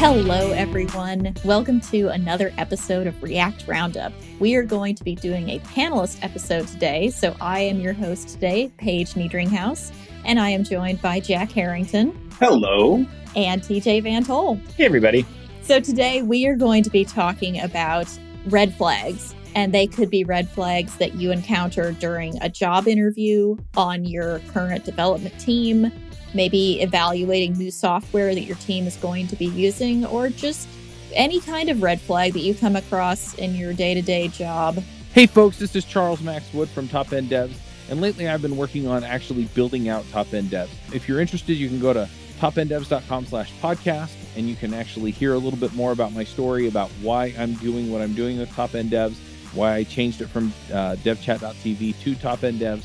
Hello, everyone. Welcome to another episode of React Roundup. We are going to be doing a panelist episode today. So, I am your host today, Paige Niedringhaus, and I am joined by Jack Herrington. Hello. And TJ VanToll. Hey, everybody. So, today we are going to be talking about red flags. And they could be red flags that you encounter during a job interview, on your current development team, maybe evaluating new software that your team is going to be using, or just any kind of red flag that you come across in your day to day job. Hey, folks, this is Charles Max Wood from Top End Devs, and lately I've been working on actually building out Top End Devs. If you're interested, you can go to topenddevs.com slash podcast, and you can actually hear a little bit more about my story about why I'm doing what I'm doing with Top End Devs, why I changed it from uh, devchat.tv to Top End Devs.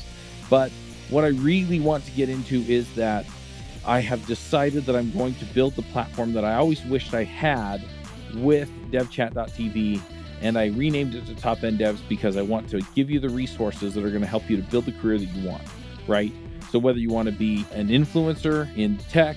But what I really want to get into is that I have decided that I'm going to build the platform that I always wished I had with devchat.tv and I renamed it to Top End Devs because I want to give you the resources that are going to help you to build the career that you want, right? So whether you want to be an influencer in tech,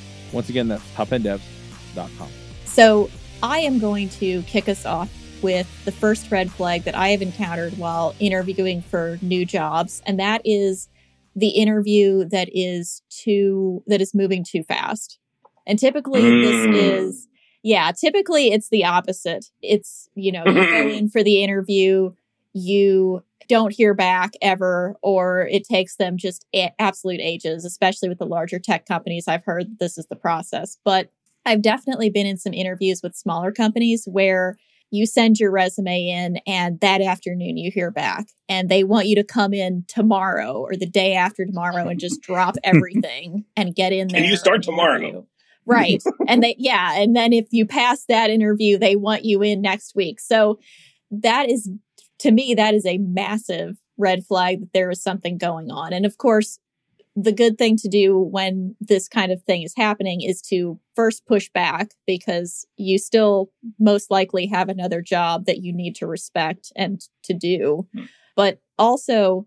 Once again, that's topenddevs.com. So I am going to kick us off with the first red flag that I have encountered while interviewing for new jobs, and that is the interview that is too that is moving too fast. And typically mm. this is yeah, typically it's the opposite. It's, you know, you go in for the interview, you don't hear back ever, or it takes them just a- absolute ages, especially with the larger tech companies. I've heard this is the process, but I've definitely been in some interviews with smaller companies where you send your resume in and that afternoon you hear back and they want you to come in tomorrow or the day after tomorrow and just drop everything and get in there. And you start tomorrow. Right. and they, yeah. And then if you pass that interview, they want you in next week. So that is to me, that is a massive red flag that there is something going on. And of course, the good thing to do when this kind of thing is happening is to first push back because you still most likely have another job that you need to respect and to do. Hmm. But also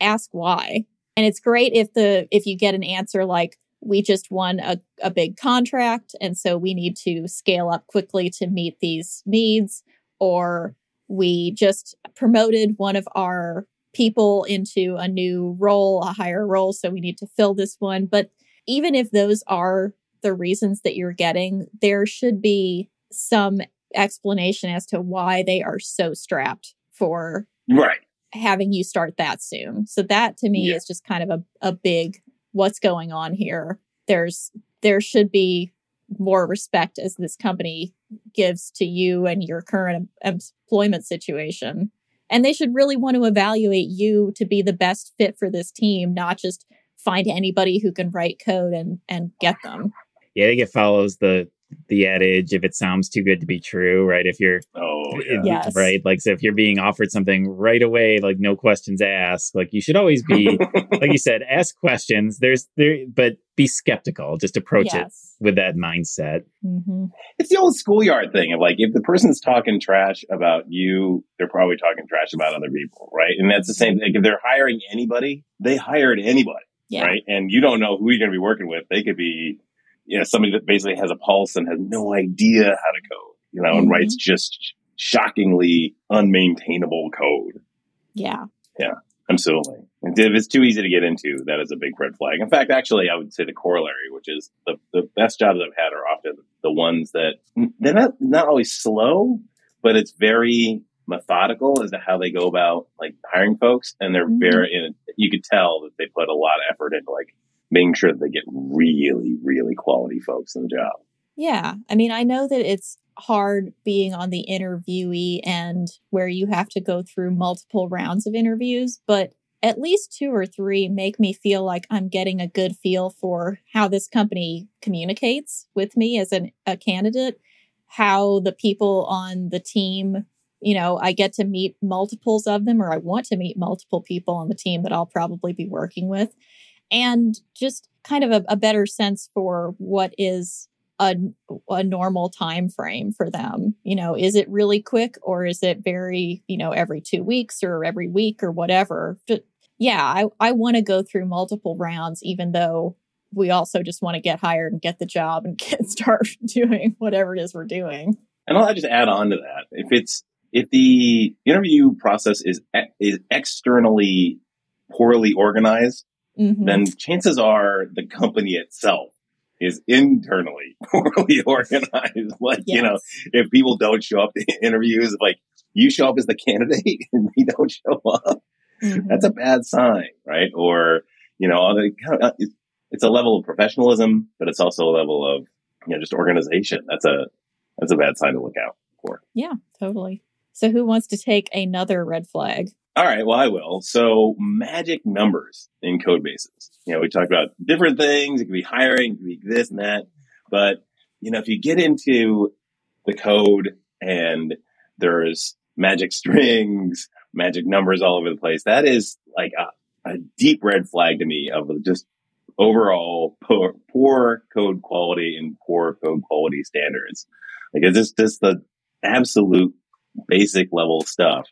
ask why. And it's great if the if you get an answer like we just won a, a big contract and so we need to scale up quickly to meet these needs or we just promoted one of our people into a new role, a higher role. So we need to fill this one. But even if those are the reasons that you're getting, there should be some explanation as to why they are so strapped for right having you start that soon. So that to me yeah. is just kind of a, a big what's going on here. There's there should be more respect as this company gives to you and your current employment situation. And they should really want to evaluate you to be the best fit for this team, not just find anybody who can write code and and get them. Yeah, I think it follows the the adage if it sounds too good to be true, right? If you're oh yeah. yes. right, like so if you're being offered something right away, like no questions asked, like you should always be like you said, ask questions. There's there, but be skeptical. Just approach yes. it with that mindset. Mm-hmm. It's the old schoolyard thing of like if the person's talking trash about you, they're probably talking trash about other people, right? And that's the same. Like if they're hiring anybody, they hired anybody. Yeah. Right. And you don't know who you're going to be working with. They could be you know, somebody that basically has a pulse and has no idea how to code, you know, mm-hmm. and writes just shockingly unmaintainable code. Yeah. Yeah. Absolutely. And if it's too easy to get into, that is a big red flag. In fact, actually, I would say the corollary, which is the, the best jobs I've had are often the ones that they're not, not always slow, but it's very methodical as to how they go about like hiring folks. And they're mm-hmm. very, you could tell that they put a lot of effort into like making sure that they get really, really quality folks in the job. Yeah. I mean, I know that it's hard being on the interviewee end where you have to go through multiple rounds of interviews, but at least two or three make me feel like I'm getting a good feel for how this company communicates with me as an, a candidate. how the people on the team, you know, I get to meet multiples of them, or I want to meet multiple people on the team that I'll probably be working with, and just kind of a, a better sense for what is a, a normal time frame for them. You know is it really quick or is it very you know every two weeks or every week or whatever? Yeah i, I want to go through multiple rounds even though we also just want to get hired and get the job and get start doing whatever it is we're doing. And i'll just add on to that. If it's if the interview process is is externally poorly organized mm-hmm. then chances are the company itself is internally poorly organized. like, yes. you know, if people don't show up to interviews, like you show up as the candidate and they don't show up, mm-hmm. that's a bad sign, right? Or, you know, the kind of, it's a level of professionalism, but it's also a level of, you know, just organization. That's a, that's a bad sign to look out for. Yeah, totally. So who wants to take another red flag? All right, well, I will. So, magic numbers in code bases. You know, we talk about different things. It could be hiring, it could be this and that. But, you know, if you get into the code and there's magic strings, magic numbers all over the place, that is like a, a deep red flag to me of just overall poor, poor, code quality and poor code quality standards. Like it's just, just the absolute basic level stuff.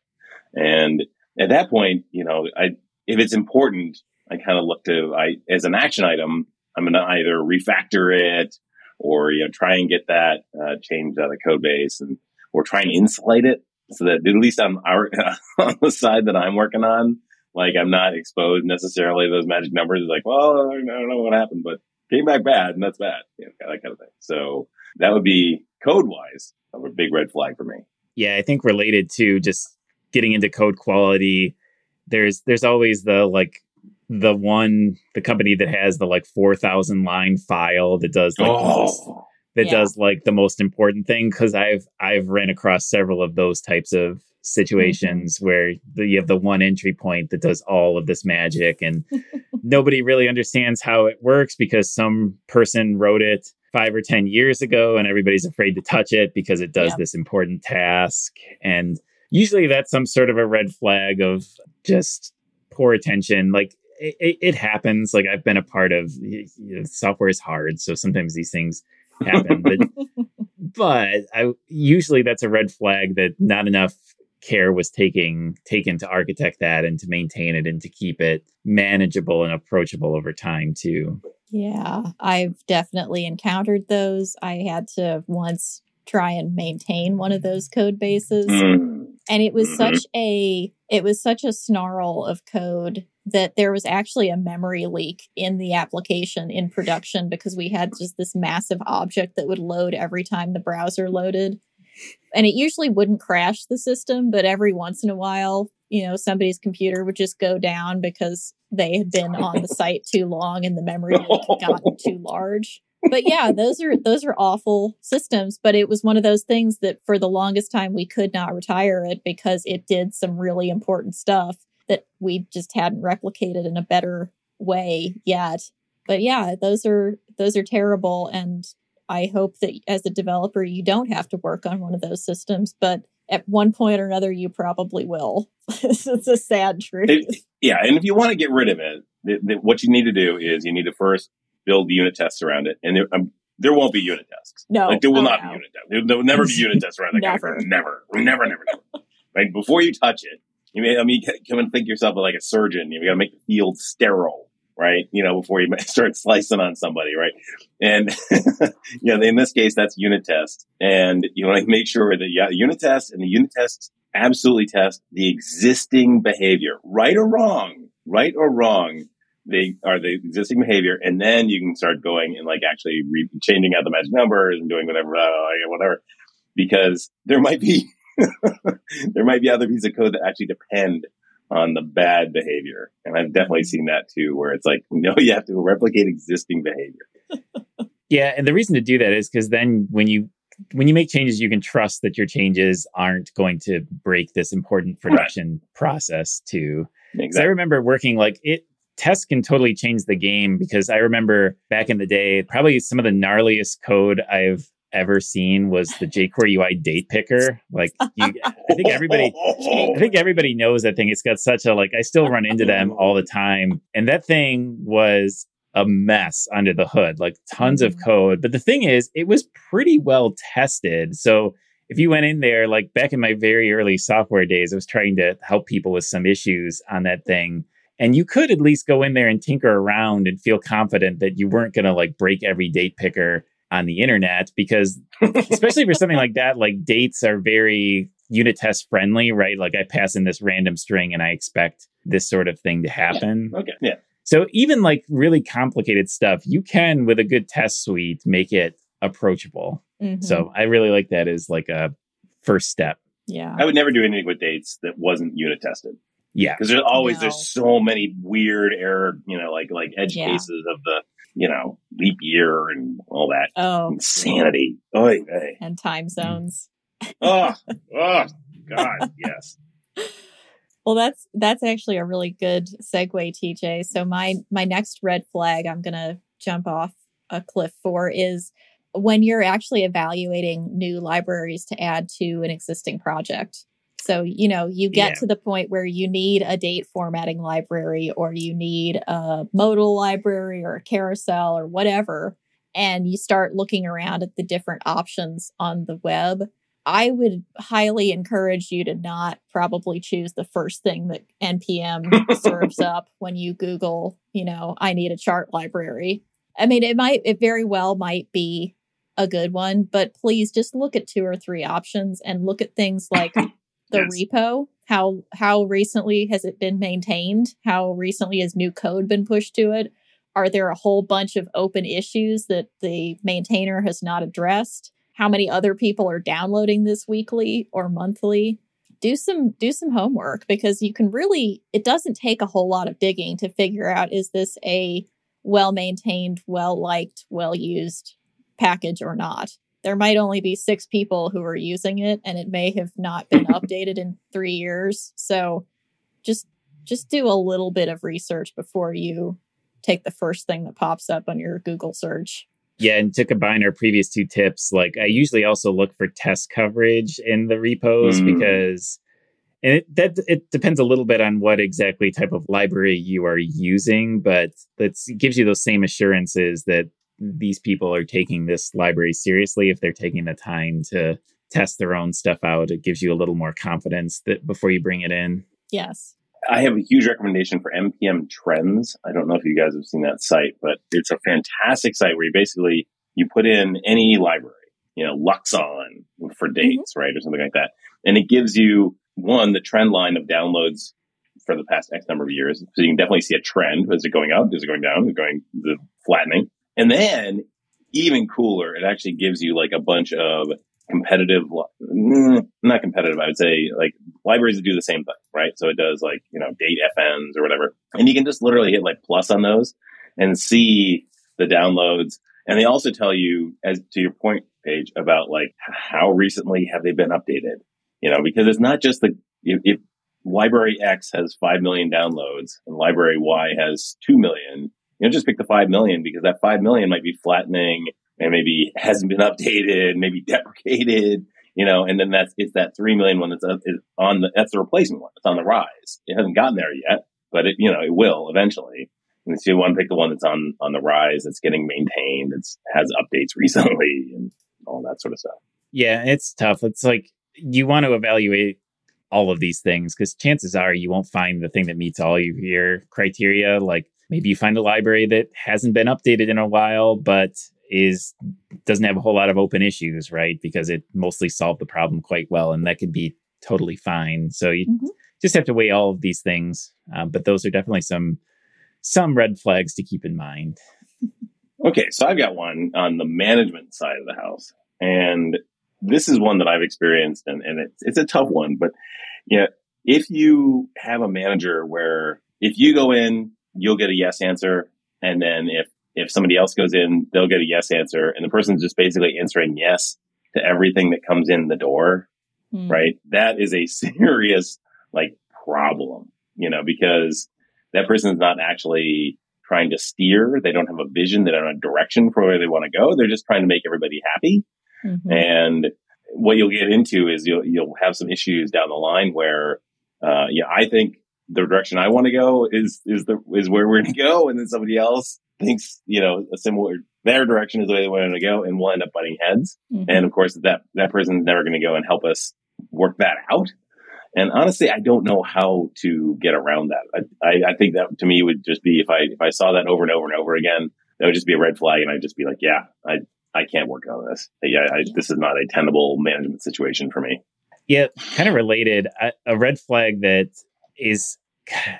And at that point, you know, I, if it's important, I kind of look to, I, as an action item, I'm going to either refactor it or, you know, try and get that uh, changed out of the code base and, or try and insulate it so that at least on our, on the side that I'm working on, like I'm not exposed necessarily to those magic numbers. It's like, well, I don't know what happened, but came back bad and that's bad. You know, that kind of thing. So that would be code wise a big red flag for me. Yeah. I think related to just getting into code quality, there's there's always the like the one the company that has the like 4000 line file that does like oh, most, that yeah. does like the most important thing cuz I've I've ran across several of those types of situations mm-hmm. where the, you have the one entry point that does all of this magic and nobody really understands how it works because some person wrote it 5 or 10 years ago and everybody's afraid to touch it because it does yeah. this important task and usually that's some sort of a red flag of just poor attention. Like it, it happens. Like I've been a part of you know, software is hard, so sometimes these things happen. but but I usually that's a red flag that not enough care was taking taken to architect that and to maintain it and to keep it manageable and approachable over time too. Yeah, I've definitely encountered those. I had to once try and maintain one of those code bases. Mm. And it was mm-hmm. such a it was such a snarl of code that there was actually a memory leak in the application in production because we had just this massive object that would load every time the browser loaded. And it usually wouldn't crash the system, but every once in a while, you know, somebody's computer would just go down because they had been on the site too long and the memory had gotten too large but yeah, those are those are awful systems. But it was one of those things that for the longest time we could not retire it because it did some really important stuff that we just hadn't replicated in a better way yet. But yeah, those are those are terrible and I hope that as a developer you don't have to work on one of those systems, but at one point or another you probably will. it's a sad truth. It, yeah, and if you want to get rid of it, what you need to do is you need to first build unit tests around it, and there, um, there won't be unit tests. No, like there will oh, not no. be unit tests. There, there, will never be unit tests around that never. Never, never, never, never. right before you touch it, you may, I mean, come and think yourself like a surgeon. You got to make the field sterile, right? You know, before you start slicing on somebody, right? And you know, in this case, that's unit test, and you want to make sure that yeah, unit test and the unit tests absolutely test the existing behavior, right or wrong, right or wrong they are the existing behavior, and then you can start going and like actually re- changing out the magic numbers and doing whatever, uh, whatever, because there might be there might be other pieces of code that actually depend on the bad behavior, and I've definitely seen that too, where it's like, no, you have to replicate existing behavior. yeah, and the reason to do that is because then when you when you make changes, you can trust that your changes aren't going to break this important production right. process too. Exactly. I remember working like it tests can totally change the game because I remember back in the day, probably some of the gnarliest code I've ever seen was the jQuery UI date picker. Like, you, I think everybody, I think everybody knows that thing. It's got such a like. I still run into them all the time, and that thing was a mess under the hood, like tons of Mhm. code. But the thing is, it was pretty well tested. So if you went in there, like back in my very early software days, I was trying to help people with some issues on that thing. And you could at least go in there and tinker around and feel confident that you weren't going to like break every date picker on the internet because especially for something like that, like dates are very unit test friendly, right? Like I pass in this random string and I expect this sort of thing to happen. Okay. Yeah. So even like really complicated stuff, you can with a good test suite make it approachable. Mhm. So I really like that as like a first step. yeah. I would never do anything with dates that wasn't unit tested Yeah. because there's always No. there's so many weird error, you know, like like edge Yeah. cases of the you know leap year and all that Oh, insanity. Oh, hey. and time zones. oh, oh, God, yes. Well, that's that's actually a really good segue, TJ. So my my next red flag I'm gonna jump off a cliff for is when you're actually evaluating new libraries to add to an existing project. So, you know, you get Yeah. to the point where you need a date formatting library or you need a modal library or a carousel or whatever, and you start looking around at the different options on the web. I would highly encourage you to not probably choose the first thing that NPM serves up when you Google, you know, I need a chart library. I mean, it might, it very well might be a good one, but please just look at two or three options and look at things like the Yes. repo. How how recently has it been maintained? How recently has new code been pushed to it? Are there a whole bunch of open issues that the maintainer has not addressed? How many other people are downloading this weekly or monthly? Do some do some homework because you can really it doesn't take a whole lot of digging to figure out is this a well maintained, well liked, well used package or not. There might only be six people who are using it and it may have not been updated in 3 years. So just just do a little bit of research before you take the first thing that pops up on your Google search. Yeah, and to combine our previous two tips, like I usually also look for test coverage in the repos Mm. because and it that it depends a little bit on what exactly type of library you are using, but that's it gives you those same assurances that these people are taking this library seriously if they're taking the time to test their own stuff out. It gives you a little more confidence that before you bring it in. Yes. I have a huge recommendation for NPM Trends. I don't know if you guys have seen that site, but it's a fantastic site where you basically you put in any library, you know, Luxon for mm-hmm. dates, right, or something like that, and it gives you one the trend line of downloads for the past X number of years, so you can definitely see a trend. Is it going up? Is it going down? Is it going the flattening? And then even cooler, it actually gives you like a bunch of competitive, mm, not competitive, I would say like libraries that do the same thing, right? So it does like, you know, date FNs or whatever. And you can just literally hit like plus on those and see the downloads. And they also tell you, as to your point, Paige about like how recently have they been updated? You know, because it's not just the, if, if library X has 5 million downloads and library Y has 2 million, you know, just pick the 5 million because that 5 million might be flattening and maybe hasn't been updated, maybe deprecated, you know, and then that's, it's that 3 million one that's on the, that's the replacement one. It's on the rise. It hasn't gotten there yet, but it, you know, it will eventually. And so you want to pick the one that's on, on the rise, that's getting maintained, it's has updates recently and all that sort of stuff. Yeah, it's tough. It's like you want to evaluate all of these things because chances are you won't find the thing that meets all of your criteria. Like maybe you find a library that hasn't been updated in a while, but is doesn't have a whole lot of open issues, right? Because it mostly solved the problem quite well, and that could be totally fine. So you Mhm. just have to weigh all of these things. Um, but those are definitely some some red flags to keep in mind. Okay, so I've got one on the management side of the house, and this is one that I've experienced, and, and it's it's a tough one. But you know, if you have a manager where if you go in, you'll get a yes answer, and then if if somebody else goes in, they'll get a yes answer, and the person's just basically answering yes to everything that comes in the door, Hmm. right? That is a serious like problem, you know, because that person's not actually trying to steer. They don't have a vision. They don't have a direction for where they want to go. They're just trying to make everybody happy. Mhm. And what you'll get into is you'll you'll have some issues down the line where, uh, yeah, I think the direction I want to go is is the is where we're going to go, and then somebody else thinks you know a similar their direction is the way they want to go, and we'll end up butting heads. Mhm. And of course, that that person's never going to go and help us work that out. And honestly, I don't know how to get around that. I, I, I think that to me would just be if I if I saw that over and over and over again, that would just be a red flag, and I'd just be like, yeah, I I can't work on this. Yeah, I, this is not a tenable management situation for me. Yeah, kind of related. A, a red flag that is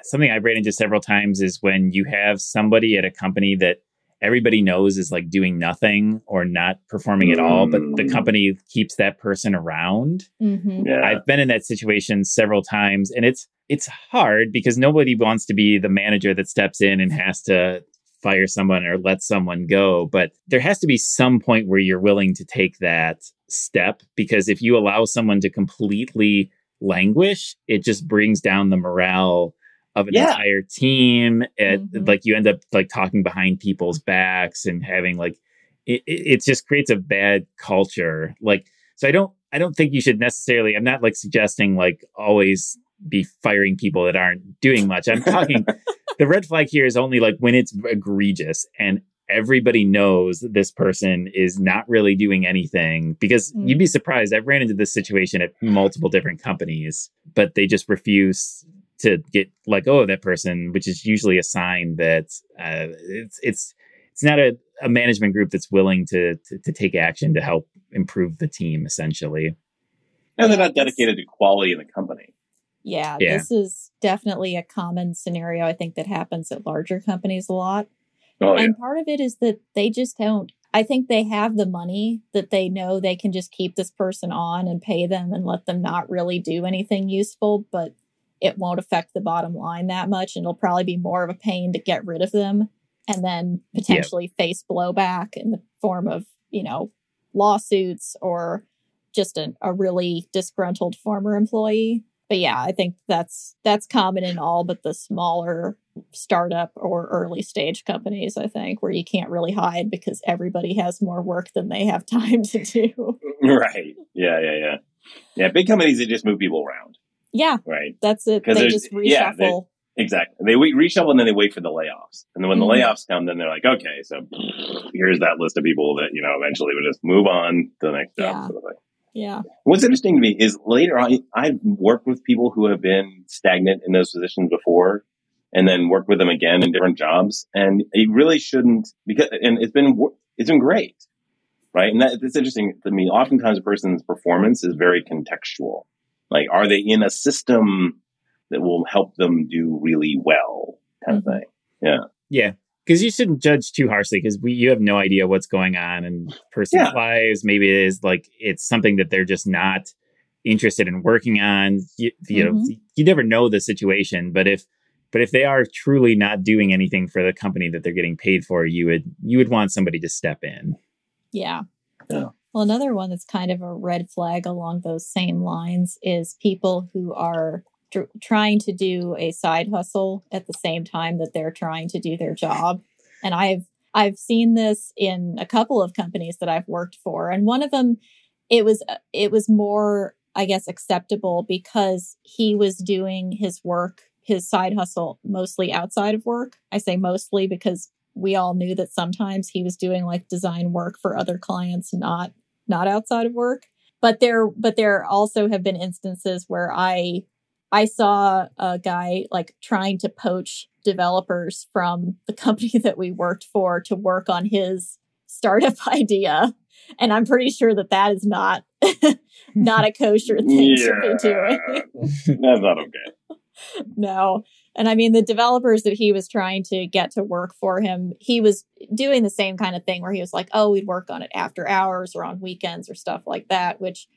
something I've ran into several times is when you have somebody at a company that everybody knows is like doing nothing or not performing at all, but the Mm. company keeps that person around. Mhm. Yeah, I've been in that situation several times and it's it's hard because nobody wants to be the manager that steps in and has to fire someone or let someone go, but there has to be some point where you're willing to take that step because if you allow someone to completely languish, it just brings down the morale of an Yeah. entire team. It, Mhm. Like you end up like talking behind people's backs and having like it, it it just creates a bad culture. Like so, I don't I don't think you should necessarily. I'm not like suggesting like always be firing people that aren't doing much. I'm talking the red flag here is only like when it's egregious and everybody knows this person is not really doing anything because Mm. you'd be surprised. I've ran into this situation at multiple different companies, but they just refuse to get let go of that person, which is usually a sign that uh, it's it's it's not a, a management group that's willing to, to to take action to help improve the team. Essentially, and they're not dedicated to quality in the company. Yeah, Yeah. this is definitely a common scenario. I think that happens at larger companies a lot. Oh yeah, and part of it is that they just don't i think they have the money that they know they can just keep this person on and pay them and let them not really do anything useful but it won't affect the bottom line that much and it'll probably be more of a pain to get rid of them and then potentially face blowback in the form of you know lawsuits or just a, a really disgruntled former employee but yeah i think that's that's common in all but the smaller startup or early stage companies i think where you can't really hide because everybody has more work than they have time to do right. Yeah, yeah, yeah. Yeah, big companies they just move people around, yeah right? that's it they just yeah, reshuffle Exactly. They wait, reshuffle and then they wait for the layoffs. And then when Mhm. the layoffs come, then they're like, okay, so here's that list of people that, you know, eventually would just move on to the next job. Yeah. Sort of thing. Yeah What's interesting to me is later on, I've worked with people who have been stagnant in those positions before and then worked with them again in different jobs. And it really shouldn't because, and it's been, it's been great. Right. And that, it's interesting to me. Oftentimes a person's performance is very contextual. Like, are they in a system that will help them do really well kind of mm-hmm. thing? Yeah. yeah, because you shouldn't judge too harshly because we you have no idea what's going on in person's Yeah. lives. Maybe it is like it's something that they're just not interested in working on. You, you know, mm-hmm. you never know the situation, but if but if they are truly not doing anything for the company that they're getting paid for, you would you would want somebody to step in. yeah Yeah. well another one that's kind of a red flag along those same lines is people who are tr- trying to do a side hustle at the same time that they're trying to do their job. And i've i've seen this in a couple of companies that i've worked for and one of them it was it was more i guess acceptable because he was doing his work his side hustle mostly outside of work. I say mostly because we all knew that sometimes he was doing like design work for other clients not not outside of work. But there but there also have been instances where i i saw a guy like trying to poach developers from the company that we worked for to work on his startup idea and i'm pretty sure that that is not not a kosher thing to be doing That's not okay. no. And I mean, the developers that he was trying to get to work for him, he was doing the same kind of thing where he was like, "Oh, we'd work on it after hours or on weekends or stuff like that." Which,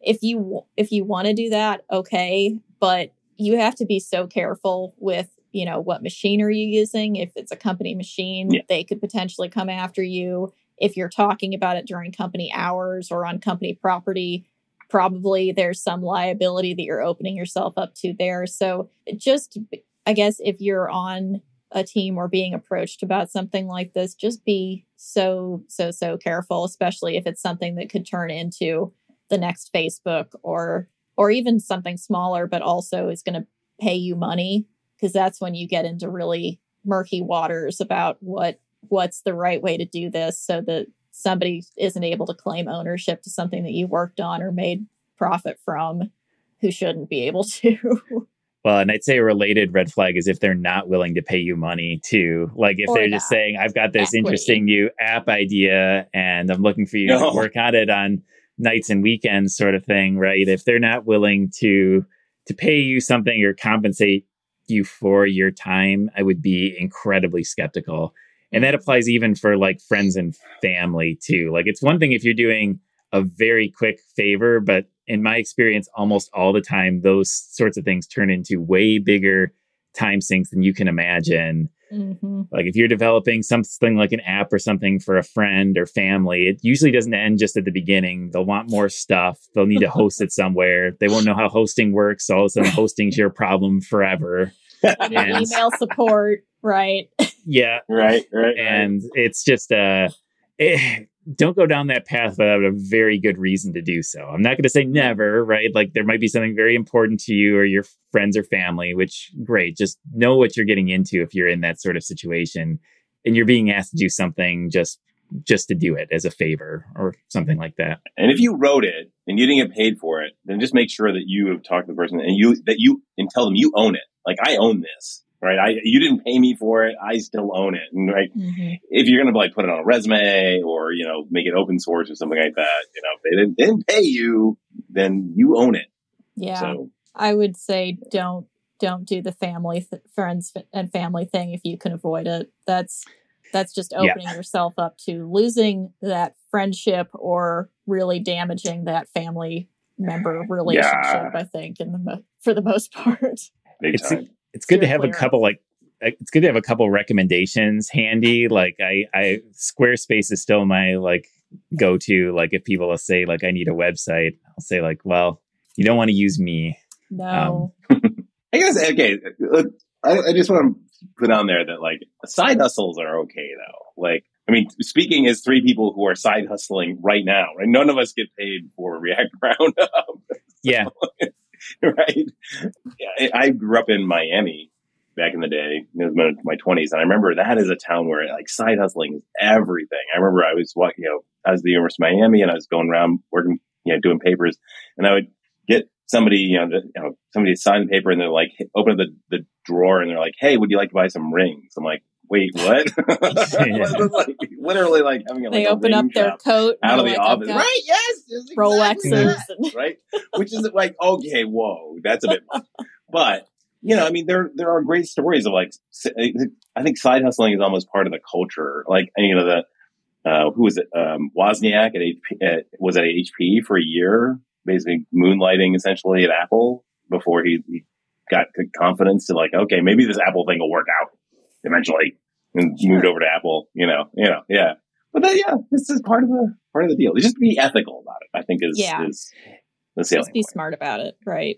if you if you want to do that, okay, but you have to be so careful with you know what machine are you using. If it's a company machine, Yeah. they could potentially come after you. If you're talking about it during company hours or on company property, probably there's some liability that you're opening yourself up to there. So just, I guess, if you're on a team or being approached about something like this, just be so, so, so careful, especially if it's something that could turn into the next Facebook or or even something smaller, but also is going to pay you money because that's when you get into really murky waters about what what's the right way to do this so that somebody isn't able to claim ownership to something that you worked on or made profit from who shouldn't be able to. Well, and I'd say a related red flag is if they're not willing to pay you money too. Like if Or they're just saying, I've got this Equity. interesting new app idea and I'm looking for you No. to work on it on nights and weekends sort of thing, right? If they're not willing to to pay you something or compensate you for your time, I would be incredibly skeptical. And that applies even for like friends and family too. Like it's one thing if you're doing a very quick favor, but in my experience, almost all the time, those sorts of things turn into way bigger time sinks than you can imagine. Mhm. Like if you're developing something like an app or something for a friend or family, it usually doesn't end just at the beginning. They'll want more stuff. They'll need to host it somewhere. They won't know how hosting works. So all of a sudden, hosting's your problem forever. You And- email support, right? Yeah, Right, right, right. and it's just uh eh, don't go down that path without a very good reason to do so. I'm not going to say never right? Like there might be something very important to you or your friends or family which great just know what you're getting into if you're in that sort of situation and you're being asked to do something just just to do it as a favor or something like that. And if you wrote it and you didn't get paid for it, then just make sure that you have talked to the person and you that you and tell them you own it. Like I own this, right? I you didn't pay me for it, I still own it. And right, Mhm. if you're gonna like put it on a resume or you know make it open source or something like that, you know, if they didn't, they didn't pay you, then you own it. Yeah. So I would say don't don't do the family th- friends and family thing if you can avoid it. That's that's just Yeah. opening yourself up to losing that friendship or really damaging that family member relationship. Yeah. I think, in the mo- for the most part. big It's- time. It's good to Steer have a couple like like, it's good to have a couple recommendations handy like i i squarespace is still my like go to like if people will say like i need a website i'll say like well you don't want to use me No. Um, I guess okay. look, I, I just want to put on there that like side hustles are okay though. Like, I mean, speaking as three people who are side hustling right now, right? None of us get paid for React Roundup, yeah right? I grew up in Miami back in the day, it was my twenties, and I remember that is a town where like side hustling is everything. I remember I was walking, you know, I was the University of Miami, and I was going around working, you know, doing papers, and I would get somebody, you know, the, you know somebody sign the paper, and they're like, open the the drawer, and they're like, "Hey, would you like to buy some rings?" I'm like, "Wait, what?" like, literally, like having a, they like, a open ring up their coat out of the they're like, office, right? Yes, it's exactly Rolexes. that right? Which is like, okay, whoa, that's a bit much. But, you know, I mean, there, there are great stories of like, I think side hustling is almost part of the culture. Like, you know, the, uh, who was it? Um, Wozniak at, HP, at was at HP for a year, basically moonlighting essentially at Apple before he, he got the confidence to like, okay, maybe this Apple thing will work out eventually and Sure. moved over to Apple, you know, you know, yeah. But then, yeah, this is part of the, part of the deal. Just be ethical about it, I think is, Yeah. is the sailing just be point. smart about it, right?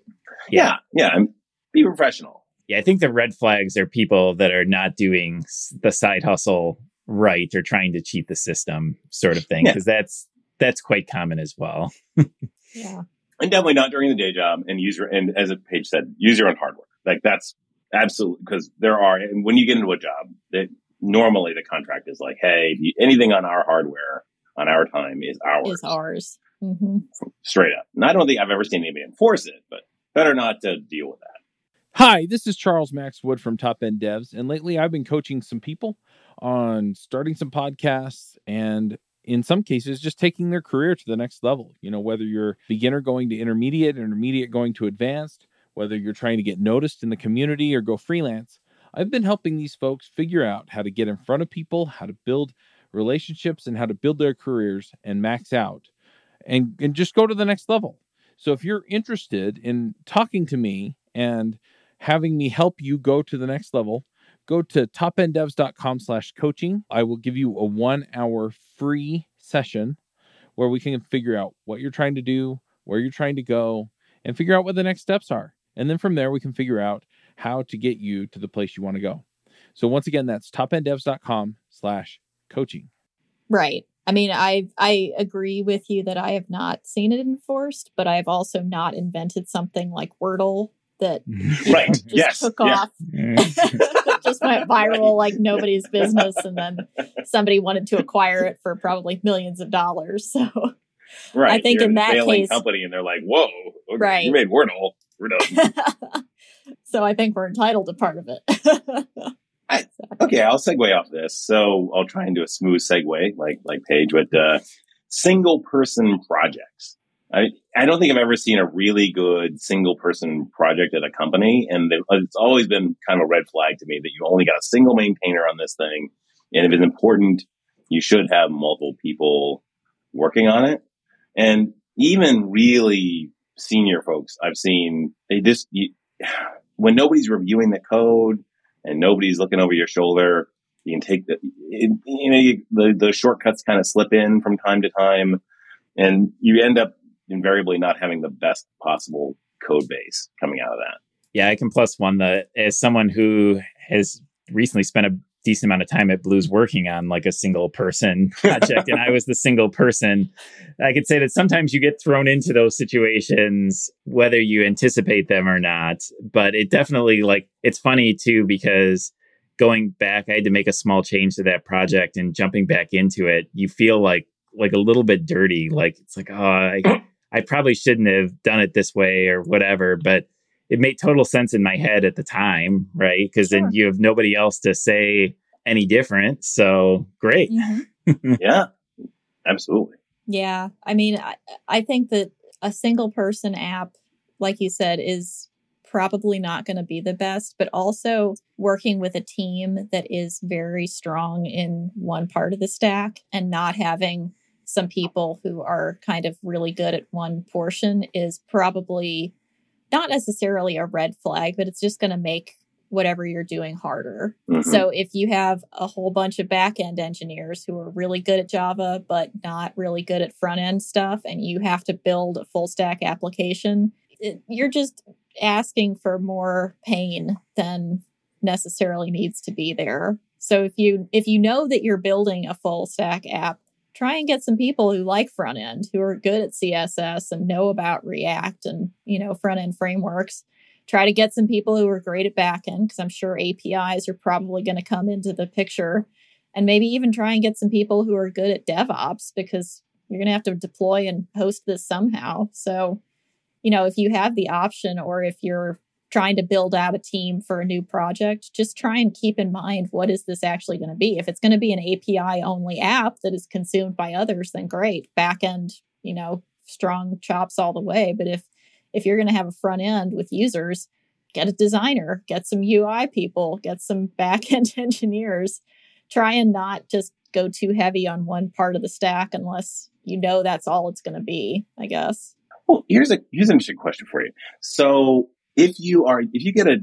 Yeah, yeah, and be professional. yeah i think the red flags are people that are not doing the side hustle right or trying to cheat the system sort of thing Yeah. because that's that's quite common as well Yeah. And definitely not during the day job and use your, and as Paige said, use your own hardware. Like that's absolutely, because there are, and when you get into a job, that normally the contract is like, hey, you- anything on our hardware on our time is ours. Is ours. hmm Straight up. And I don't think I've ever seen anybody enforce it, but better not to deal with that. Hi, this is Charles Max Wood from Top End Devs, and lately I've been coaching some people on starting some podcasts and in some cases just taking their career to the next level. You know, whether you're beginner going to intermediate, intermediate going to advanced, whether you're trying to get noticed in the community or go freelance, I've been helping these folks figure out how to get in front of people, how to build relationships and how to build their careers and max out and and just go to the next level. So if you're interested in talking to me and having me help you go to the next level, go to topenddevs.com slash coaching. I will give you a one hour free session where we can figure out what you're trying to do, where you're trying to go, and figure out what the next steps are. And then from there, we can figure out how to get you to the place you want to go. So once again, that's topenddevs.com slash coaching. Right. I mean, I I agree with you that I have not seen it enforced, but I've also not invented something like Wordle that right. know, just yes. took yeah. off, just went viral like nobody's business, and then somebody wanted to acquire it for probably millions of dollars. So Right. I think You're in that case- company, and they're like, "Whoa, okay, Right. You made Wordle. We're done." So I think we're entitled to part of it. Okay, I'll segue off this. So I'll try and do a smooth segue, like like Paige, with uh, single person projects. I I don't think I've ever seen a really good single person project at a company, and it's always been kind of a red flag to me that you only got a single maintainer on this thing, and if it's important, you should have multiple people working on it, and even really senior folks I've seen they just you, when nobody's reviewing the code and nobody's looking over your shoulder. You can take the, it, you know, you, the, the shortcuts kind of slip in from time to time and you end up invariably not having the best possible code base coming out of that. Yeah, I can plus one that as someone who has recently spent a decent amount of time at Blues working on like a single person project, and I was the single person. I could say that sometimes you get thrown into those situations, whether you anticipate them or not. But it definitely like it's funny too because going back, I had to make a small change to that project and jumping back into it, you feel like like a little bit dirty. Like it's like, oh, I, I probably shouldn't have done it this way or whatever. But it made total sense in my head at the time, right? Because Sure. then you have nobody else to say any different. So great. Mm-hmm. yeah, absolutely. Yeah. I mean, I, I think that a single person app, like you said, is probably not going to be the best, but also working with a team that is very strong in one part of the stack and not having some people who are kind of really good at one portion is probably not necessarily a red flag, but it's just going to make whatever you're doing harder. Mhm. So if you have a whole bunch of back end engineers who are really good at Java, but not really good at front end stuff, and you have to build a full stack application, it, you're just asking for more pain than necessarily needs to be there. So if you if you know that you're building a full stack app, try and get some people who like front end, who are good at CSS and know about React and you know front end frameworks try to get some people who are great at backend because I'm sure APIs are probably going to come into the picture. And maybe even try and get some people who are good at DevOps because you're going to have to deploy and host this somehow. So, you know, if you have the option or if you're trying to build out a team for a new project, just try and keep in mind what is this actually going to be? If it's going to be an API only app that is consumed by others, then great. Backend, you know, strong chops all the way. But if if you're going to have a front end with users, get a designer, get some UI people, get some back end engineers. Try and not just go too heavy on one part of the stack unless you know that's all it's going to be, I guess. Well, here's a here's an interesting question for you. So if you are if you get a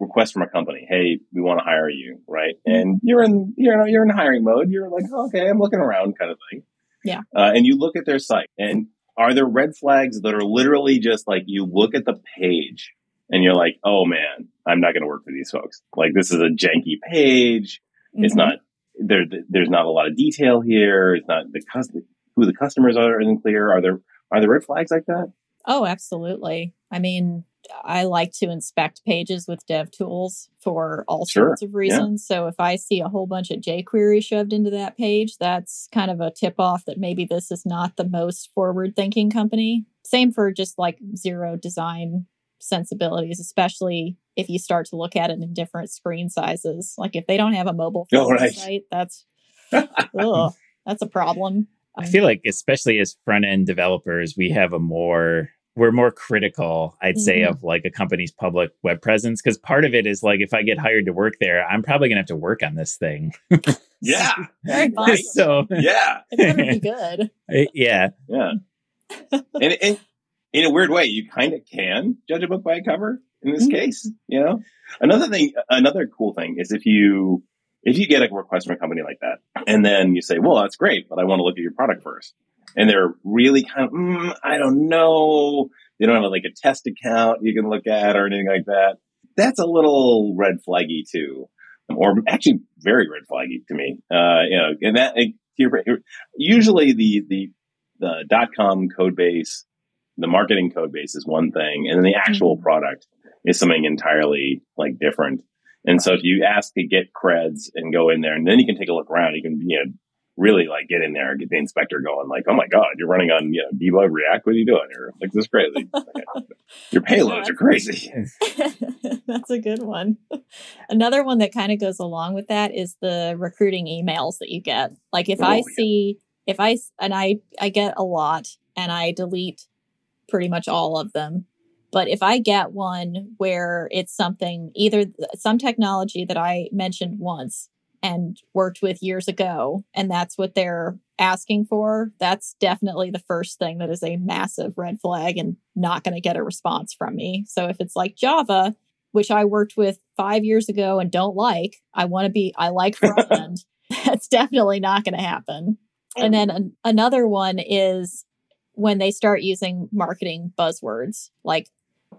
request from a company, hey, we want to hire you, right? And you're in you know you're in hiring mode. You're like, okay, I'm looking around, kind of thing. Yeah. Uh, and you look at their site, and are there red flags that are literally just like you look at the page and you're like, oh man, I'm not going to work for these folks. Like this is a janky page. It's Mhm. not there. There's not a lot of detail here. It's not the cus- who the customers are isn't clear. Are there are there red flags like that? Oh, absolutely. I mean, I like to inspect pages with dev tools for all Sure, sorts of reasons. So if I see a whole bunch of jQuery shoved into that page, that's kind of a tip off that maybe this is not the most forward thinking company. Same for just like zero design sensibilities, especially if you start to look at it in different screen sizes. Like if they don't have a mobile Oh, right. site, that's ugh, that's a problem. I um, feel like, especially as front end developers, we have a more we're more critical, I'd say, Mhm. of like a company's public web presence because part of it is like if I get hired to work there, I'm probably gonna have to work on this thing. Yeah, Very fun. so yeah, It better be good. yeah, yeah. and, and in a weird way, you kind of can judge a book by a cover in this Mhm. case. You know, another thing, another cool thing is if you if you get a request from a company like that, and then you say, "Well, that's great, but I want to look at your product first. And they're really kind of, mm, I don't know. They don't have like a test account you can look at or anything like that. That's a little red flaggy too. or actually very red flaggy to me. Uh, you know, and that usually the the the dot com code base, the marketing code base is one thing, and then the actual mm-hmm. product is something entirely like different. And so if you ask to get creds and go in there, and then you can take a look around, you can you know really like get in there and get the inspector going like, oh my God, you're running on, you know, debug React. What are you doing here? Like, this is crazy. Your payloads are crazy. That's a good one. Another one that kind of goes along with that is the recruiting emails that you get. Like if oh, I yeah. see, if I, and I, I get a lot and I delete pretty much all of them. But if I get one where it's something, either some technology that I mentioned once and worked with years ago and that's what they're asking for that's definitely the first thing that is a massive red flag and not going to get a response from me. So if it's like java which i worked with five years ago and don't like i want to be i like front end that's definitely not going to happen. And then an- another one is when they start using marketing buzzwords like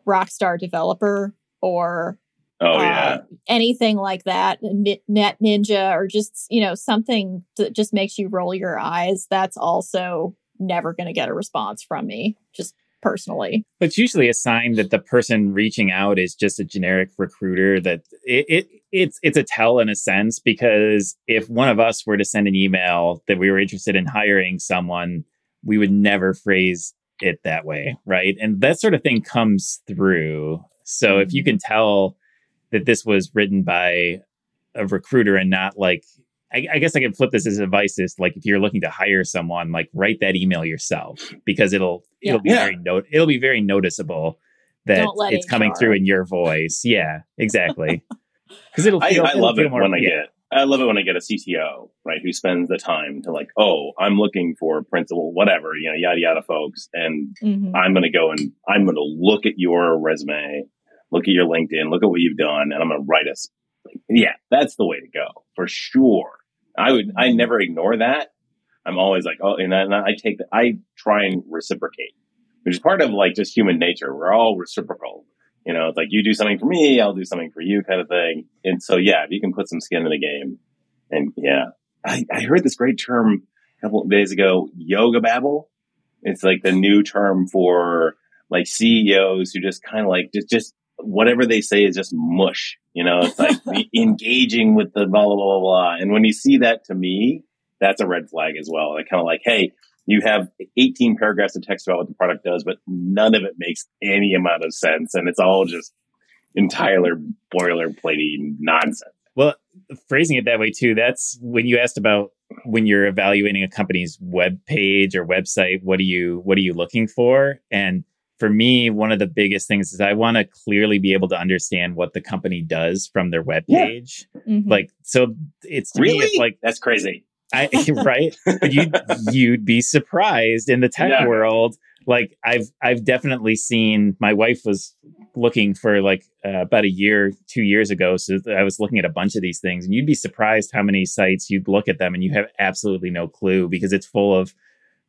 rockstar developer or Oh uh, yeah. Anything like that, Net Ninja, or just you know something that just makes you roll your eyes. That's also never going to get a response from me, just personally. It's usually a sign that the person reaching out is just a generic recruiter. That it, it it's it's a tell in a sense because if one of us were to send an email that we were interested in hiring someone, we would never phrase it that way, right? And that sort of thing comes through. So mm-hmm. if you mm-hmm. can tell that this was written by a recruiter and not like I, I, guess I can flip this as advice is like if you're looking to hire someone, like write that email yourself because it'll yeah. it'll be yeah. very no, it'll be very noticeable that it's HR. coming through in your voice. Yeah, exactly. Because it'll. Feel, I, I it'll love it when I get. I love it when I get a CTO right who spends the time to like, oh, I'm looking for principal, whatever, you know, yada yada, folks, and mm-hmm. I'm going to go and I'm going to look at your resume look at your LinkedIn, look at what you've done, and I'm going to write us. Yeah, that's the way to go for sure. I would, I mm-hmm. never ignore that. I'm always like, oh, and, then I take, the, I try and reciprocate, which is part of like just human nature. We're all reciprocal. You know, it's like you do something for me, I'll do something for you kind of thing. And so, yeah, if you can put some skin in the game and yeah, I, I heard this great term a couple of days ago, yoga babble. It's like the new term for like CEOs who just kind of like just, just whatever they say is just mush. You know, it's like engaging with the blah, blah, blah, blah. And when you see that to me, that's a red flag as well. Like kind of like, hey, you have 18 paragraphs of text about what the product does, but none of it makes any amount of sense. And it's all just entire boilerplatey nonsense. Well, phrasing it that way too, that's when you asked about when you're evaluating a company's web page or website, what are you what are you looking for? And for me, one of the biggest things is I want to clearly be able to understand what the company does from their webpage. Yeah. Mm-hmm. Like, so it's really me, like that's crazy, I, right? But you you'd be surprised in the tech yeah. world. Like, I've I've definitely seen. My wife was looking for like uh, about a year, two years ago. So I was looking at a bunch of these things, and you'd be surprised how many sites you'd look at them and you have absolutely no clue because it's full of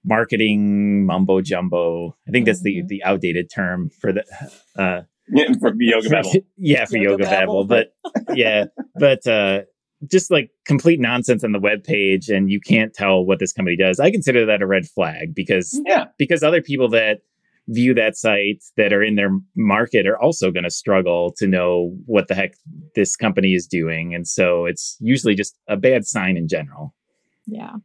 marketing mumbo jumbo. I think that's mm-hmm. the the outdated term for the uh yeah, for yoga babble. yeah, for yoga, yoga babble. babble. But yeah, but uh just like complete nonsense on the web page and you can't tell what this company does. I consider that a red flag because yeah. because other people that view that site that are in their market are also going to struggle to know what the heck this company is doing and so it's usually just a bad sign in general. Yeah.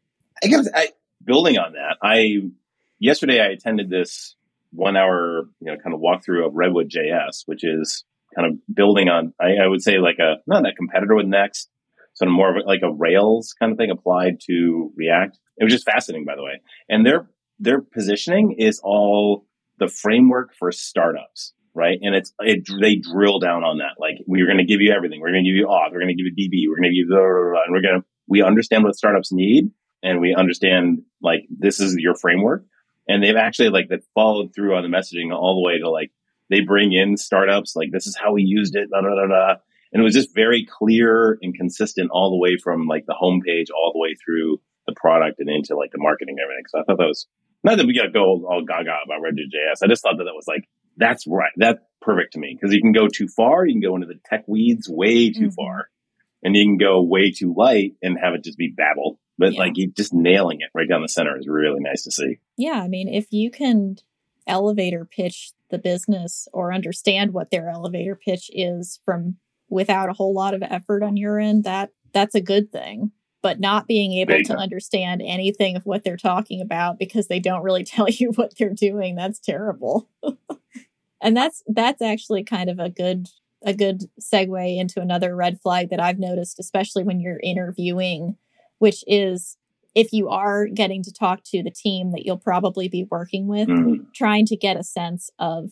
I guess I building on that, I yesterday I attended this one hour, you know, kind of walkthrough of Redwood JS, which is kind of building on, I, I would say like a, not that competitor with Next, sort of more of like a Rails kind of thing applied to React. It was just fascinating, by the way. And their, their positioning is all the framework for startups, right? And it's, it, they drill down on that. Like, we're going to give you everything. We're going to give you auth. We're going to give you DB. We're going to give you, blah, blah, blah, and we're going to, we understand what startups need and we understand like this is your framework. And they've actually like that followed through on the messaging all the way to like they bring in startups like this is how we used it, da, da, da, da. and it was just very clear and consistent all the way from like the homepage all the way through the product and into like the marketing and everything. So I thought that was not that we got to go all gaga about Redwood.js. I just thought that that was like that's right, that's perfect to me because you can go too far, you can go into the tech weeds way too mm-hmm. far, and you can go way too light and have it just be babble. But Yeah. like you just nailing it right down the center is really nice to see. Yeah, I mean, if you can elevator pitch the business or understand what their elevator pitch is from without a whole lot of effort on your end, that that's a good thing. But not being able to understand anything of what they're talking about because they don't really tell you what they're doing, that's terrible. and that's that's actually kind of a good a good segue into another red flag that I've noticed, especially when you're interviewing, which is if you are getting to talk to the team that you'll probably be working with, Mhm. trying to get a sense of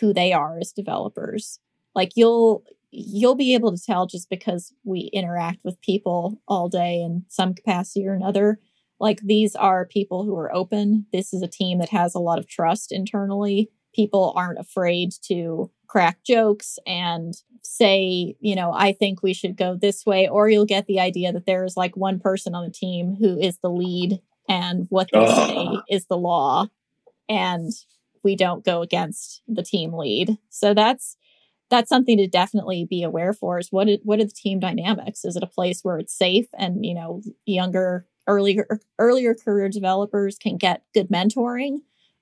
who they are as developers. Like you'll you'll be able to tell just because we interact with people all day in some capacity or another. Like these are people who are open. This is a team that has a lot of trust internally. People aren't afraid to crack jokes and say, you know, I think we should go this way, or you'll get the idea that there is like one person on the team who is the lead and what they say is the law. And we don't go against the team lead. So that's that's something to definitely be aware for is what what are the team dynamics? Is it a place where it's safe and you know younger earlier earlier career developers can get good mentoring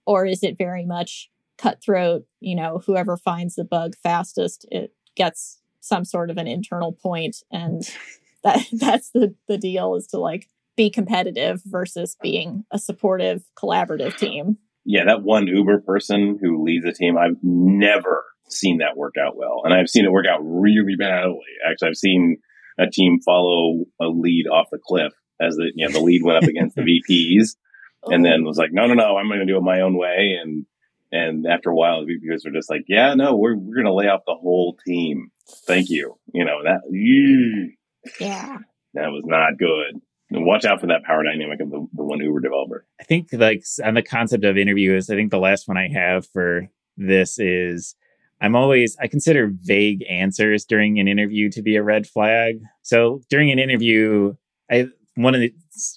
or is it very much cutthroat, you know, whoever finds the bug fastest it gets some sort of an internal point and that that's the the deal is to like be competitive versus being a supportive collaborative team. Yeah, that one Uber person who leads a team, I've never seen that work out well. And I've seen it work out really badly. Actually, I've seen a team follow a lead off the cliff as the you know, the lead went up against the VPs and oh. then was like, no, no, no, I'm going to do it my own way. And and after a while, the VPs were just like, yeah, no, we're we're going to lay off the whole team. Thank you. You know that yeah. that was not good. And watch out for that power dynamic of the, the one Uber developer. I think like on the concept of interviews, I think the last one I have for this is I'm always I consider vague answers during an interview to be a red flag. So during an interview, I one of the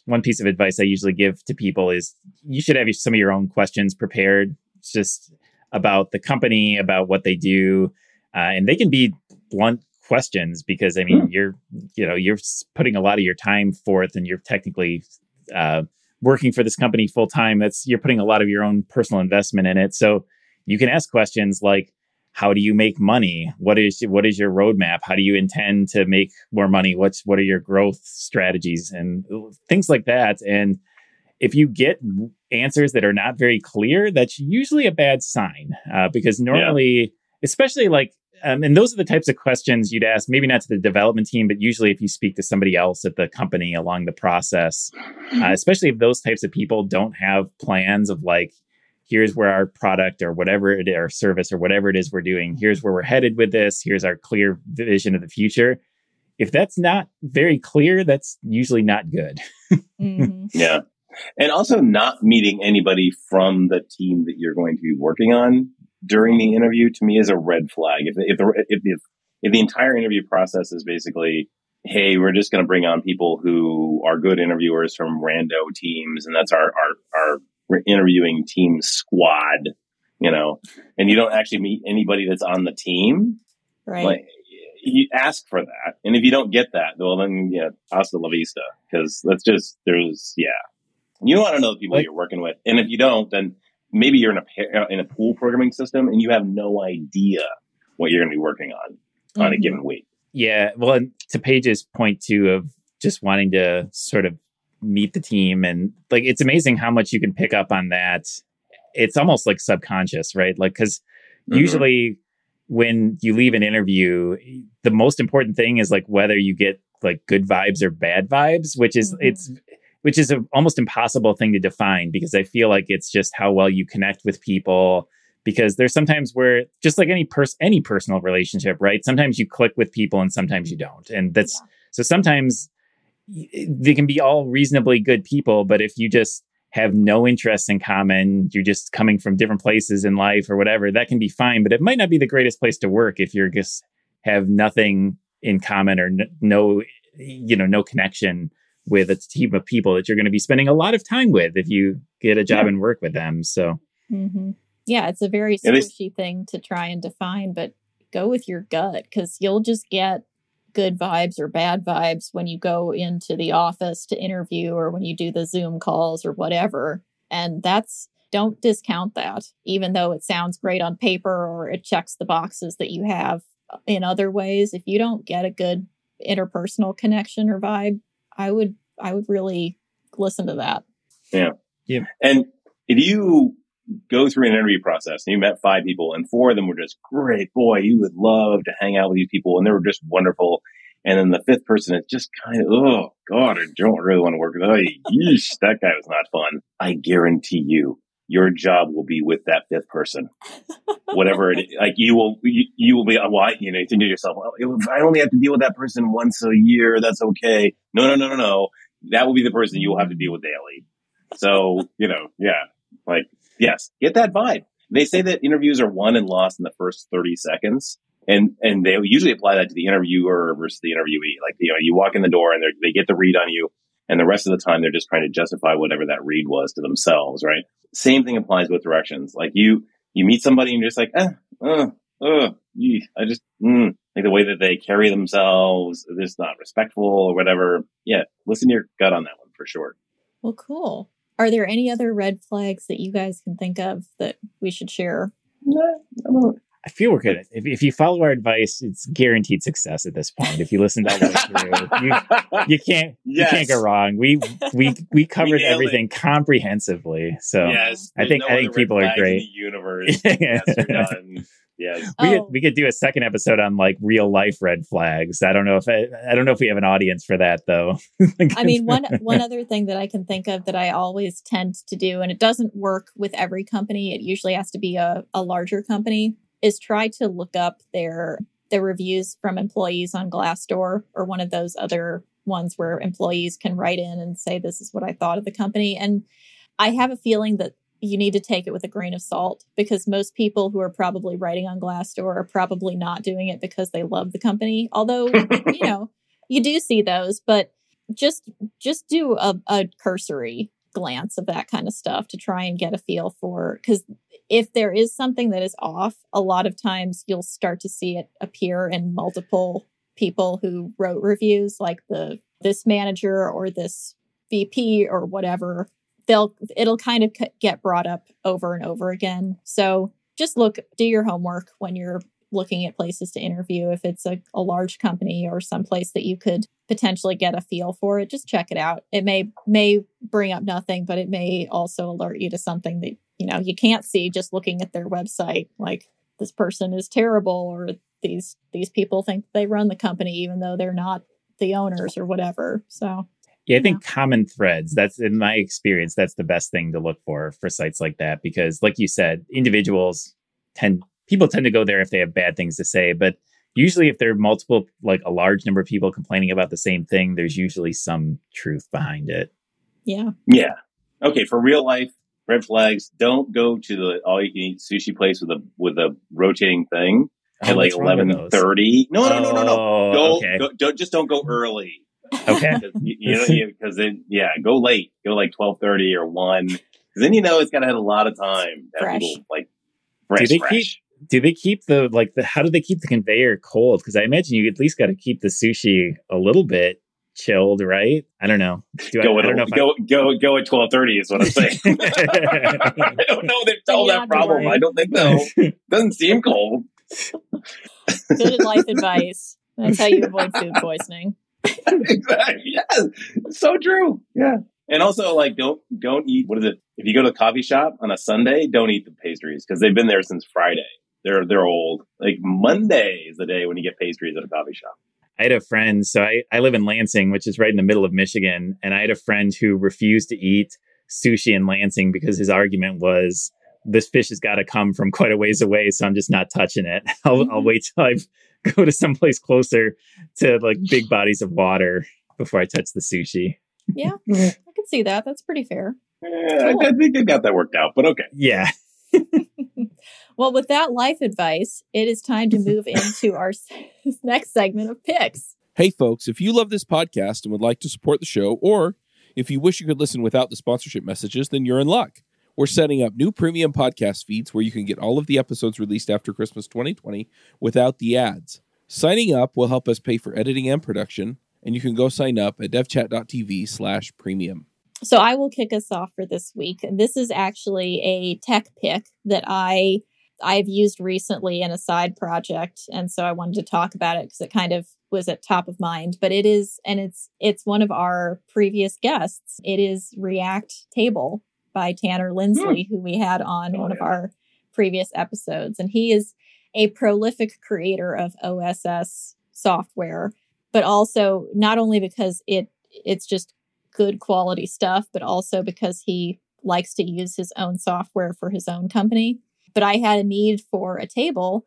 one piece of advice I usually give to people is you should have some of your own questions prepared, It's just about the company, about what they do, uh, and they can be blunt questions because I mean you're you know you're putting a lot of your time forth and you're technically uh, working for this company full time. That's you're putting a lot of your own personal investment in it. So you can ask questions like, "How do you make money? What is what is your roadmap? How do you intend to make more money? What's what are your growth strategies and things like that?" And if you get answers that are not very clear, that's usually a bad sign uh, because normally, especially like. Um, and those are the types of questions you'd ask, maybe not to the development team, but usually if you speak to somebody else at the company along the process, uh, especially if those types of people don't have plans of like here's where our product or whatever it our service or whatever it is we're doing here's where we're headed with this here's our clear vision of the future if that's not very clear that's usually not good Mhm. Yeah. And also not meeting anybody from the team that you're going to be working on during the interview to me is a red flag. If, if the, if, if, if the entire interview process is basically, Hey, we're just going to bring on people who are good interviewers from rando teams. And that's our, our, our interviewing team squad, you know, and you don't actually meet anybody that's on the team. Right. Like, you ask for that. And if you don't get that, well, then, yeah, hasta la vista. Cause that's just, there's, yeah. You want to know the people Like- you're working with. And if you don't, then maybe you're in a, pa- in a pool programming system and you have no idea what you're going to be working on on a Mhm. given week. yeah well and to paige's point too of just wanting to sort of meet the team and like it's amazing how much you can pick up on that it's almost like subconscious right like because Mhm. usually when you leave an interview the most important thing is like whether you get like good vibes or bad vibes which is Mhm. it's which is an almost impossible thing to define because i feel like it's just how well you connect with people. Because there's sometimes where just like any person any personal relationship right? Sometimes you click with people and sometimes you don't. And that's so sometimes they can be all reasonably good people but if you just have no interests in common you're just coming from different places in life or whatever that can be fine but it might not be the greatest place to work if you're just have nothing in common or n- no you know no connection with a team of people that you're going to be spending a lot of time with if you get a job Yeah. and work with them so hmm Yeah, it's a very squishy thing to try and define, but go with your gut because you'll just get good vibes or bad vibes when you go into the office to interview or when you do the Zoom calls or whatever. And that's don't discount that, even though it sounds great on paper or it checks the boxes that you have in other ways. If you don't get a good interpersonal connection or vibe, I would I would really listen to that. Yeah. Yeah. And if you go through an interview process and you met five people and four of them were just great, boy, you would love to hang out with these people and they were just wonderful. And then the fifth person is just kind of, oh God, I don't really want to work with. Oh, yeesh, that guy was not fun. I guarantee you, your job will be with that fifth person. Whatever it is, like you will, you, you will be, well, you know, you think to yourself, well, I only have to deal with that person once a year, that's okay. No, no, no, no, no. That will be the person you will have to deal with daily. So, you know, yeah, like, yes, get that vibe. They say that interviews are won and lost in the first 30 seconds. And, and they usually apply that to the interviewer versus the interviewee. Like, you know, you walk in the door and they get the read on you. And the rest of the time, they're just trying to justify whatever that read was to themselves, right? Same thing applies with directions. Like you, you meet somebody and you're just like, eh, uh, uh, I just, mm, like the way that they carry themselves, it's not respectful or whatever. Yeah. Listen to your gut on that one for sure. Well, cool. Are there any other red flags that you guys can think of that we should share? No, I feel we're good. If, if you follow our advice, it's guaranteed success at this point. If you listen to all the way through, you, you can't Yes. you can't go wrong. We we we covered nailed everything comprehensively. So yes. I think- there's I think people are great. the universe. yes, you're done. Yes. we Oh. could we could do a second episode on like real life red flags. I don't know if I, I don't know if we have an audience for that though. I mean, one one other thing that I can think of that I always tend to do, and it doesn't work with every company. It usually has to be a, a larger company. Is try to look up their their reviews from employees on Glassdoor or one of those other ones where employees can write in and say this is what I thought of the company. And I have a feeling that you need to take it with a grain of salt because most people who are probably writing on Glassdoor are probably not doing it because they love the company. Although, you know, you do see those, but just just do a, a cursory glance of that kind of stuff to try and get a feel for because if there is something that is off a lot of times you'll start to see it appear in multiple people who wrote reviews like the this manager or this vp or whatever. They'll it'll kind of get brought up over and over again. So just look do your homework when you're looking at places to interview. If it's a, a large company or someplace that you could potentially get a feel for it just check it out. It may may bring up nothing but it may also alert you to something that you know you can't see just looking at their website like this person is terrible or these these people think they run the company even though they're not the owners or whatever so Yeah, I think common threads, that's in my experience, that's the best thing to look for for sites like that. Because, like you said, individuals tend, people tend to go there if they have bad things to say. But usually, if there are multiple, like a large number of people complaining about the same thing, there's usually some truth behind it. yeah Yeah. Okay. For real life red flags, don't go to the all you can eat sushi place with a with a rotating thing Oh, at like what's wrong with eleven those? thirty. No, no, no, no, no. Oh, Go, okay. go don't, just don't go early. Okay. Cause you, you know, because then yeah, go late. Go like twelve thirty or one. Because then you know it's gonna have a lot of time. to Fresh. people, like fresh, Do they fresh. keep do they keep the like the how do they keep the conveyor cold? Because I imagine you at least got to keep the sushi a little bit chilled, right? I don't know. Do go I, I at don't know if I- go go go at twelve thirty is what I'm saying. I don't know. They've solved that problem. worry. I don't think so. Doesn't seem cold. good life advice that's how you avoid food poisoning exactly. Yes. So true. Yeah. And also, like, don't don't eat. What is it? If you go to a coffee shop on a Sunday, don't eat the pastries because they've been there since Friday. They're they're old. Like Monday is the day when you get pastries at a coffee shop. I had a friend, so I, I live in Lansing, which is right in the middle of Michigan, and I had a friend who refused to eat sushi in Lansing because his argument was this fish has got to come from quite a ways away, so I'm just not touching it. I'll, I'll mm-hmm. wait till I go to someplace closer to like big bodies of water before I touch the sushi. yeah i can see that that's pretty fair Yeah, Cool. I think they got that worked out. But okay. Yeah. well with that life advice it is time to move into our next segment of picks Hey, folks, if you love this podcast and would like to support the show, or if you wish you could listen without the sponsorship messages, then you're in luck. We're setting up new premium podcast feeds where you can get all of the episodes released after Christmas 2020 without the ads. Signing up will help us pay for editing and production, and you can go sign up at devchat.tv slash premium. So I will kick us off for this week. And this is actually a tech pick that I I've used recently in a side project. And so I wanted to talk about it because it kind of was at top of mind. But it is and it's it's one of our previous guests. It is React Table by Tanner Linsley, hmm. who we had on oh, one yeah. of our previous episodes. And he is a prolific creator of OSS software, but also not only because it it's just good quality stuff, but also because he likes to use his own software for his own company. But I had a need for a table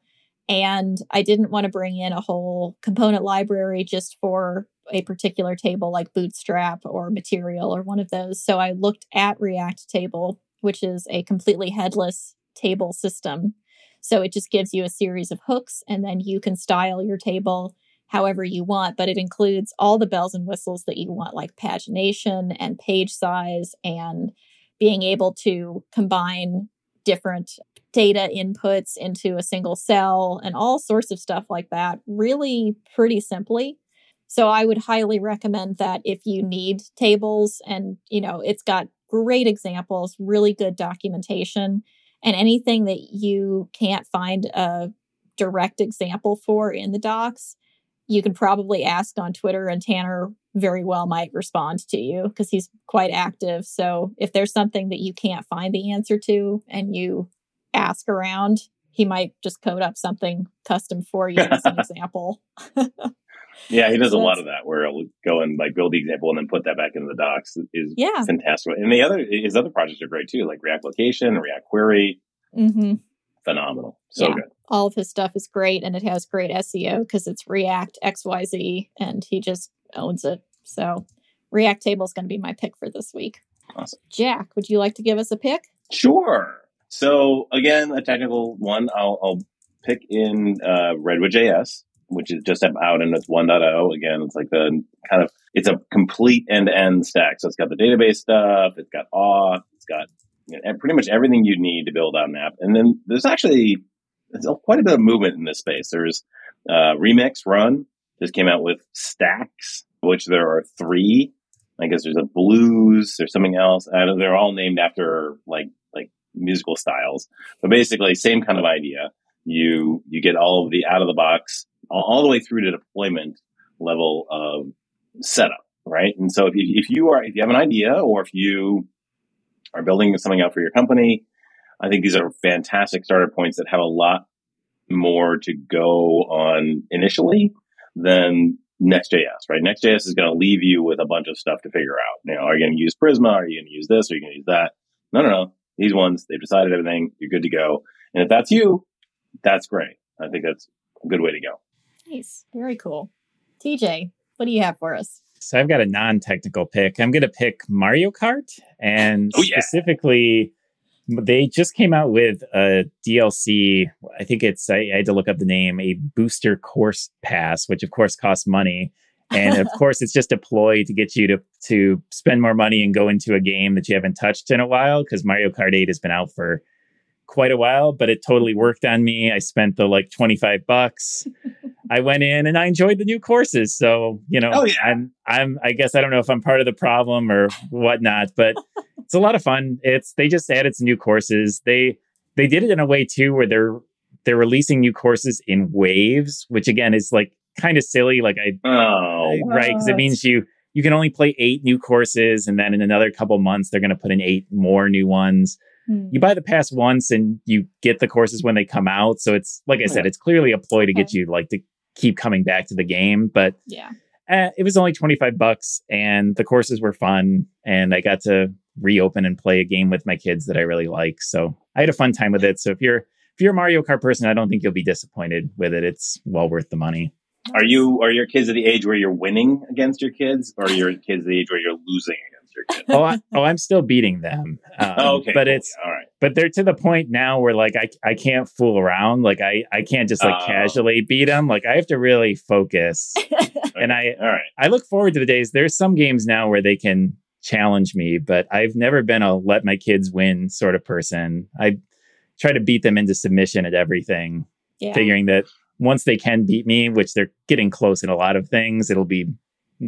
and I didn't want to bring in a whole component library just for a particular table like Bootstrap or Material or one of those. So I looked at React Table, which is a completely headless table system. So it just gives you a series of hooks and then you can style your table however you want, but it includes all the bells and whistles that you want, like pagination and page size and being able to combine different data inputs into a single cell and all sorts of stuff like that really pretty simply. So I would highly recommend that if you need tables and you know it's got great examples, really good documentation and anything that you can't find a direct example for in the docs, you can probably ask on Twitter, and Tanner very well might respond to you because he's quite active. So if there's something that you can't find the answer to and you ask around, he might just code up something custom for you as an example. yeah, he does so a lot of that where he'll go and like build the example and then put that back into the docs is yeah. fantastic. And the other his other projects are great too, like React Location, React Query. Mm-hmm. Phenomenal. So yeah. good all of his stuff is great and it has great SEO because it's React XYZ and he just owns it. So React Table is going to be my pick for this week. Awesome. Jack, would you like to give us a pick? Sure. So again, a technical one. I'll, I'll pick in uh, Redwood.js, which is just out and it's 1.0. Again, it's like the kind of it's a complete end to end stack. So it's got the database stuff, it's got Auth, it's got you know, pretty much everything you need to build out an app. And then there's actually there's quite a bit of movement in this space. There's uh, Remix Run just came out with Stacks, which there are three. I guess there's a blues, there's something else. They're all named after like like musical styles, but basically same kind of idea. You you get all of the out of the box all, all the way through to deployment level of setup, right? And so if you, if you are if you have an idea or if you are building something out for your company, I think these are fantastic starter points that have a lot more to go on initially than Next.js, right? Next.js is going to leave you with a bunch of stuff to figure out. You know, are you going to use Prisma? Are you going to use this? Are you going to use that? No, no, no. These ones, they've decided everything. You're good to go. And if that's you, that's great. I think that's a good way to go. Nice. Very cool. TJ, what do you have for us? So I've got a non-technical pick. I'm going to pick Mario Kart and oh, yeah. specifically they just came out with a DLC. I think it's, I, I, had to look up the name, a booster course pass, which of course costs money. And of course, it's just a ploy to get you to, to spend more money and go into a game that you haven't touched in a while because Mario Kart 8 has been out for quite a while, but it totally worked on me. I spent the like 25 bucks. I went in and I enjoyed the new courses. So, you know, oh, yeah. I'm, I'm, I guess I don't know if I'm part of the problem or whatnot, but it's a lot of fun. It's, they just added some new courses. They, they did it in a way too, where they're, they're releasing new courses in waves, which again is like kind of silly. Like I, oh, I, right. Cause it means you, you can only play eight new courses and then in another couple months, they're going to put in eight more new ones. Hmm. You buy the pass once and you get the courses when they come out. So it's like I said, it's clearly a ploy to get you like to keep coming back to the game. But yeah, eh, it was only 25 bucks and the courses were fun. And I got to reopen and play a game with my kids that I really like. So I had a fun time with it. So if you're, if you're a Mario Kart person, I don't think you'll be disappointed with it. It's well worth the money. Are you, are your kids at the age where you're winning against your kids or are your kids at the age where you're losing oh, I, oh, I'm still beating them. Um, oh, okay. But cool. it's all right. But they're to the point now where like I I can't fool around. Like I I can't just like uh, casually beat them. Like I have to really focus. and I all right. I look forward to the days. There's some games now where they can challenge me, but I've never been a let my kids win sort of person. I try to beat them into submission at everything, yeah. figuring that once they can beat me, which they're getting close in a lot of things, it'll be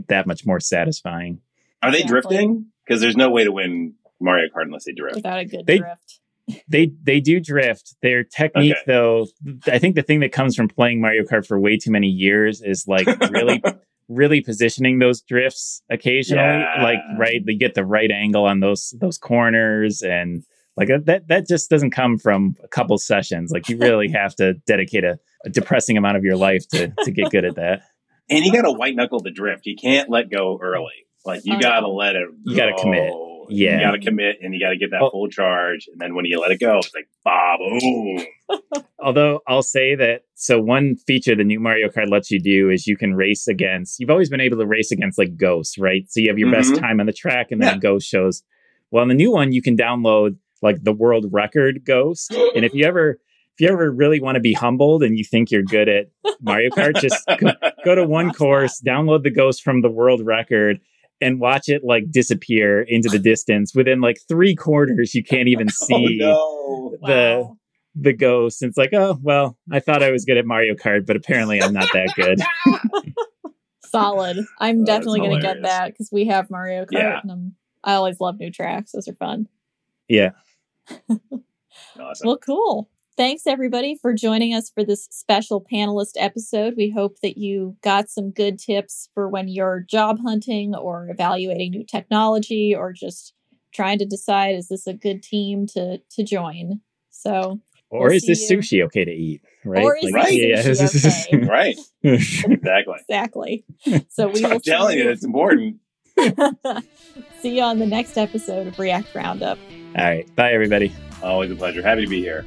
that much more satisfying. Are they Exactly. drifting? Because there's no way to win Mario Kart unless they drift. Without a good They- drift. They they do drift. Their technique, Okay. though, I think the thing that comes from playing Mario Kart for way too many years is like really, really positioning those drifts occasionally. Yeah. Like right, they get the right angle on those those corners, and like uh, that that just doesn't come from a couple sessions. Like you really have to dedicate a, a depressing amount of your life to to get good at that. And you got to white knuckle the drift. You can't let go early. Like you got to let it. You gotta go. commit. Yeah. you got to commit, and you got to get that Oh. full charge. And then when you let it go, it's like bah, boom. Although I'll say that so one feature the new Mario Kart lets you do is you can race against you've always been able to race against like ghosts, right? So you have your best Mhm. time on the track and then Yeah. a ghost shows. Well, in the new one you can download like the world record ghost. And if you ever if you ever really want to be humbled and you think you're good at Mario Kart, just go, go to one course, download the ghost from the world record and watch it like disappear into the distance within like three quarters you can't even see Oh no! the Wow. the ghost. And it's like, oh well, I thought I was good at Mario Kart, but apparently I'm not that good. Solid. I'm Oh, definitely going to get that because we have Mario Kart Yeah. and I'm, I always love new tracks. Those are fun. yeah. Awesome. Well, cool. Thanks everybody for joining us for this special panelist episode. We hope that you got some good tips for when you're job hunting or evaluating new technology or just trying to decide is this a good team to to join. So, Or We'll is this you. sushi okay to eat? Right? Or is this sushi okay? right. Exactly. exactly. So we So will I'm telling you, it's important. see you on the next episode of React Roundup. All right. Bye everybody. Always a pleasure. Happy to be here.